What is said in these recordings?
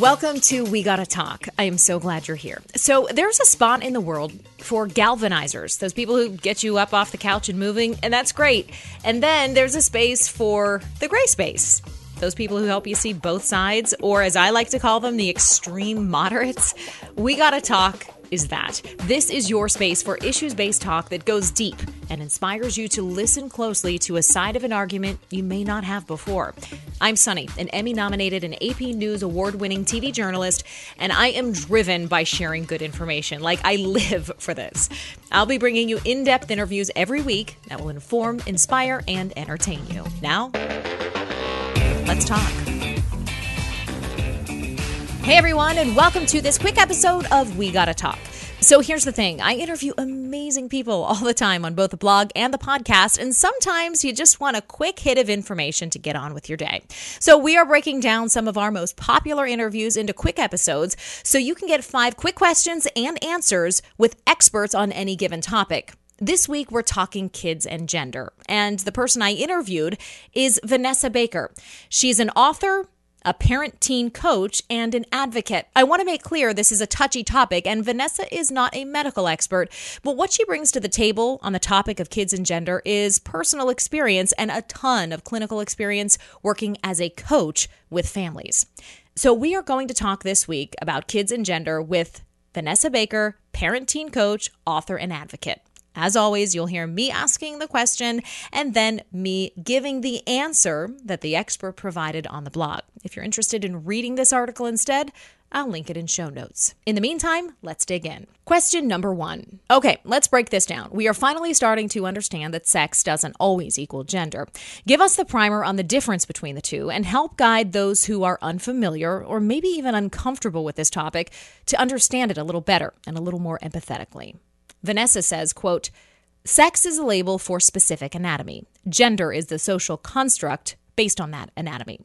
Welcome to We Gotta Talk. I am so glad you're here. So, there's a spot in the world for galvanizers, those people who get you up off the couch and moving, and that's great. And then there's a space for the gray space, those people who help you see both sides, or as I like to call them, the extreme moderates. We Gotta Talk is that. This is your space for issues based talk that goes deep and inspires you to listen closely to a side of an argument you may not have before. I'm Sonni, an Emmy nominated and AP News award winning TV journalist, and I am driven by sharing good information. Like, I live for this. I'll be bringing you in depth interviews every week that will inform, inspire, and entertain you. Now, let's talk. Hey everyone, and welcome to this quick episode of We Gotta Talk. So here's the thing I interview amazing people all the time on both the blog and the podcast, and sometimes you just want a quick hit of information to get on with your day. So we are breaking down some of our most popular interviews into quick episodes so you can get five quick questions and answers with experts on any given topic. This week, we're talking kids and gender. And the person I interviewed is Vanessa Baker. She's an author, a parent teen coach, and an advocate. I want to make clear this is a touchy topic, and Vanessa is not a medical expert, but what she brings to the table on the topic of kids and gender is personal experience and a ton of clinical experience working as a coach with families. So, we are going to talk this week about kids and gender with Vanessa Baker, parent teen coach, author, and advocate. As always, you'll hear me asking the question and then me giving the answer that the expert provided on the blog. If you're interested in reading this article instead, I'll link it in show notes. In the meantime, let's dig in. Question number one. Okay, let's break this down. We are finally starting to understand that sex doesn't always equal gender. Give us the primer on the difference between the two and help guide those who are unfamiliar or maybe even uncomfortable with this topic to understand it a little better and a little more empathetically. Vanessa says, quote, Sex is a label for specific anatomy. Gender is the social construct based on that anatomy.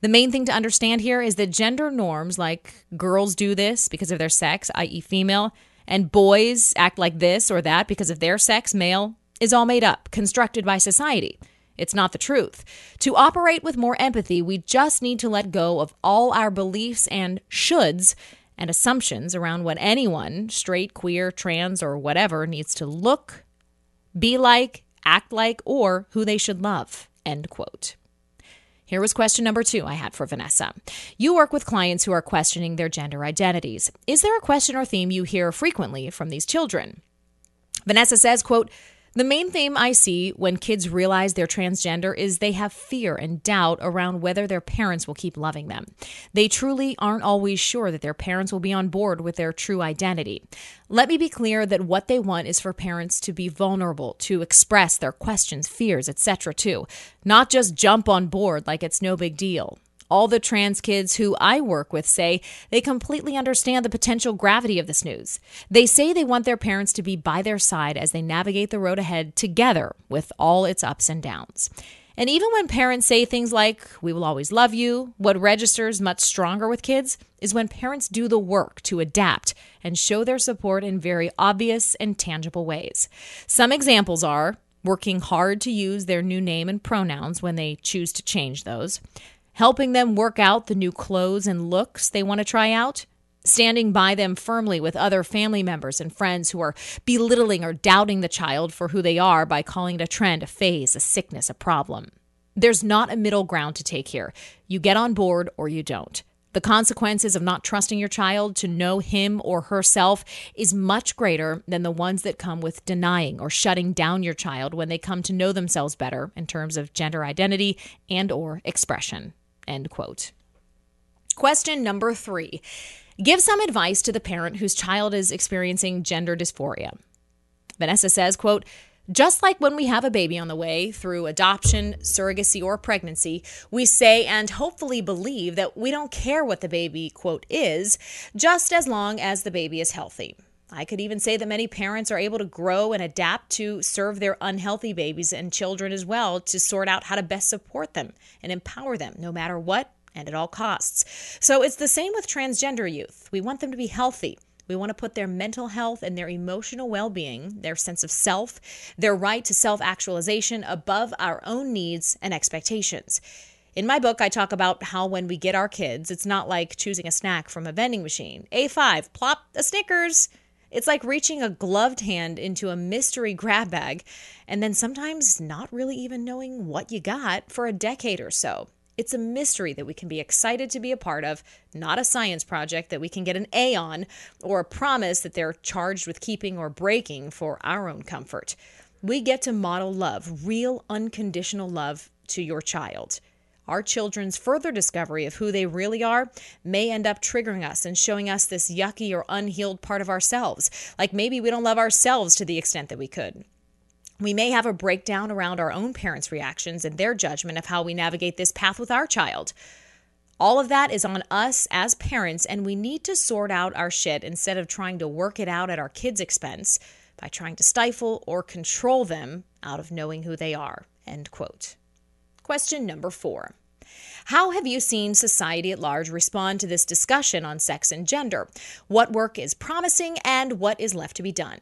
The main thing to understand here is that gender norms, like girls do this because of their sex, i.e., female, and boys act like this or that because of their sex, male, is all made up, constructed by society. It's not the truth. To operate with more empathy, we just need to let go of all our beliefs and shoulds and assumptions around what anyone, straight, queer, trans, or whatever, needs to look, be like, act like, or who they should love. End quote. Here was question number two I had for Vanessa. You work with clients who are questioning their gender identities. Is there a question or theme you hear frequently from these children? Vanessa says, quote, the main theme I see when kids realize they're transgender is they have fear and doubt around whether their parents will keep loving them. They truly aren't always sure that their parents will be on board with their true identity. Let me be clear that what they want is for parents to be vulnerable, to express their questions, fears, etc. too, not just jump on board like it's no big deal. All the trans kids who I work with say they completely understand the potential gravity of this news. They say they want their parents to be by their side as they navigate the road ahead together with all its ups and downs. And even when parents say things like, we will always love you, what registers much stronger with kids is when parents do the work to adapt and show their support in very obvious and tangible ways. Some examples are working hard to use their new name and pronouns when they choose to change those, helping them work out the new clothes and looks they want to try out, standing by them firmly with other family members and friends who are belittling or doubting the child for who they are by calling it a trend, a phase, a sickness, a problem. There's not a middle ground to take here. You get on board or you don't. The consequences of not trusting your child to know him or herself is much greater than the ones that come with denying or shutting down your child when they come to know themselves better in terms of gender identity and or expression. End quote. Question number three Give some advice to the parent whose child is experiencing gender dysphoria. Vanessa says, quote, just like when we have a baby on the way through adoption, surrogacy, or pregnancy, we say and hopefully believe that we don't care what the baby, quote, is, just as long as the baby is healthy. I could even say that many parents are able to grow and adapt to serve their unhealthy babies and children as well to sort out how to best support them and empower them no matter what and at all costs. So it's the same with transgender youth. We want them to be healthy. We want to put their mental health and their emotional well being, their sense of self, their right to self actualization above our own needs and expectations. In my book, I talk about how when we get our kids, it's not like choosing a snack from a vending machine. A5, plop, a Snickers. It's like reaching a gloved hand into a mystery grab bag and then sometimes not really even knowing what you got for a decade or so. It's a mystery that we can be excited to be a part of, not a science project that we can get an A on, or a promise that they're charged with keeping or breaking for our own comfort. We get to model love, real unconditional love to your child. Our children's further discovery of who they really are may end up triggering us and showing us this yucky or unhealed part of ourselves. Like maybe we don't love ourselves to the extent that we could. We may have a breakdown around our own parents' reactions and their judgment of how we navigate this path with our child. All of that is on us as parents, and we need to sort out our shit instead of trying to work it out at our kids' expense by trying to stifle or control them out of knowing who they are. End quote. Question number four. How have you seen society at large respond to this discussion on sex and gender? What work is promising and what is left to be done?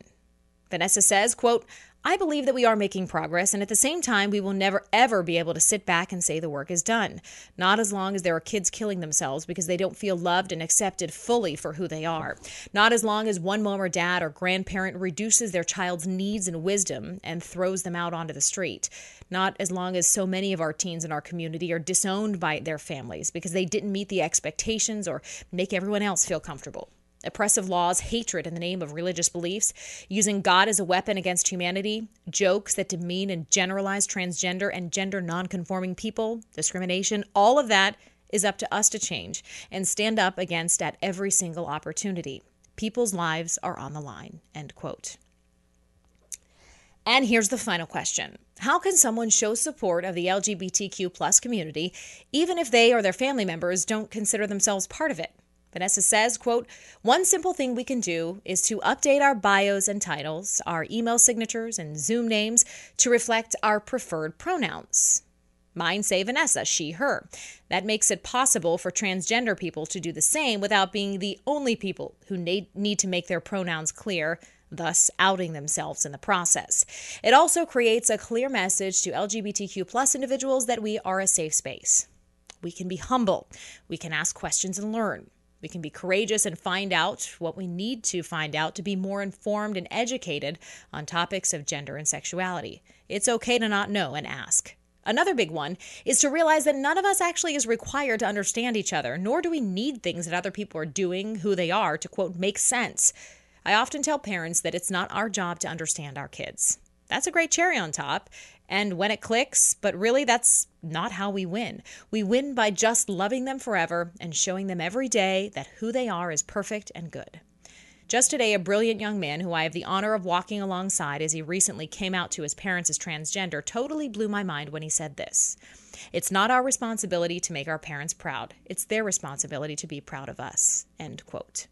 Vanessa says, quote, I believe that we are making progress, and at the same time, we will never ever be able to sit back and say the work is done. Not as long as there are kids killing themselves because they don't feel loved and accepted fully for who they are. Not as long as one mom or dad or grandparent reduces their child's needs and wisdom and throws them out onto the street. Not as long as so many of our teens in our community are disowned by their families because they didn't meet the expectations or make everyone else feel comfortable oppressive laws, hatred in the name of religious beliefs, using God as a weapon against humanity, jokes that demean and generalize transgender and gender nonconforming people, discrimination, all of that is up to us to change and stand up against at every single opportunity. People's lives are on the line. End quote. And here's the final question. How can someone show support of the LGBTQ plus community even if they or their family members don't consider themselves part of it? Vanessa says, quote, one simple thing we can do is to update our bios and titles, our email signatures and Zoom names to reflect our preferred pronouns. Mine say Vanessa, she, her. That makes it possible for transgender people to do the same without being the only people who need, to make their pronouns clear, thus outing themselves in the process. It also creates a clear message to LGBTQ plus individuals that we are a safe space. We can be humble, we can ask questions and learn. We can be courageous and find out what we need to find out to be more informed and educated on topics of gender and sexuality. It's okay to not know and ask. Another big one is to realize that none of us actually is required to understand each other, nor do we need things that other people are doing, who they are, to quote, make sense. I often tell parents that it's not our job to understand our kids. That's a great cherry on top, and when it clicks, but really that's not how we win. We win by just loving them forever and showing them every day that who they are is perfect and good. Just today, a brilliant young man who I have the honor of walking alongside as he recently came out to his parents as transgender totally blew my mind when he said this. It's not our responsibility to make our parents proud. It's their responsibility to be proud of us. End quote.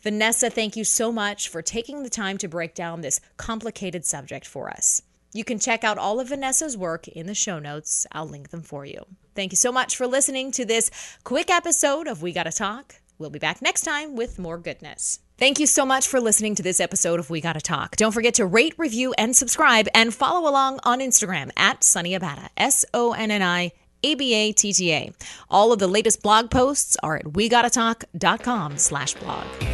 Vanessa, thank you so much for taking the time to break down this complicated subject for us. You can check out all of Vanessa's work in the show notes. I'll link them for you. Thank you so much for listening to this quick episode of We Gotta Talk. We'll be back next time with more goodness. Thank you so much for listening to this episode of We Gotta Talk. Don't forget to rate, review, and subscribe, and follow along on Instagram at Sonni Abatta, S O N N I A B A T T A. All of the latest blog posts are at wegottatalk.com slash blog.